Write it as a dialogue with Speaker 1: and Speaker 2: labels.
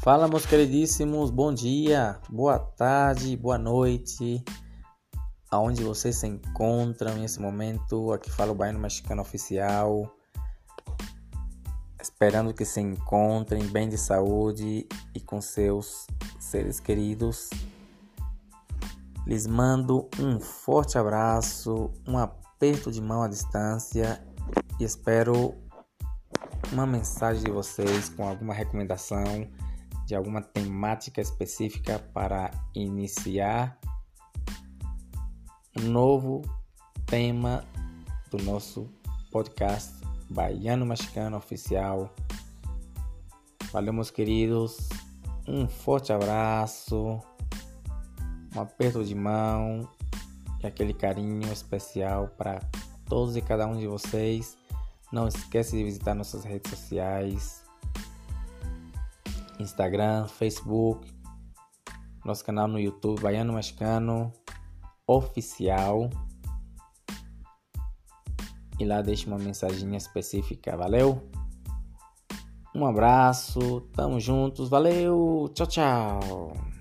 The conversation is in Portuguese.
Speaker 1: Fala, meus queridíssimos, bom dia, boa tarde, boa noite, aonde vocês se encontram nesse momento. Aqui fala o Baiano Mexicano Oficial, esperando que se encontrem bem de saúde e com seus seres queridos. Lhes mando um forte abraço, um aperto de mão à distância e espero uma mensagem de vocês com alguma recomendação de alguma temática específica para iniciar um novo tema do nosso podcast Baiano Mexicano Oficial. Valeu, meus queridos. Um forte abraço, um aperto de mão e aquele carinho especial para todos e cada um de vocês. Não esqueça de visitar nossas redes sociais Instagram, Facebook, nosso canal no YouTube, Baiano Mexicano Oficial. E lá deixe uma mensagem específica, valeu? Um abraço, tamo juntos, valeu, tchau, tchau.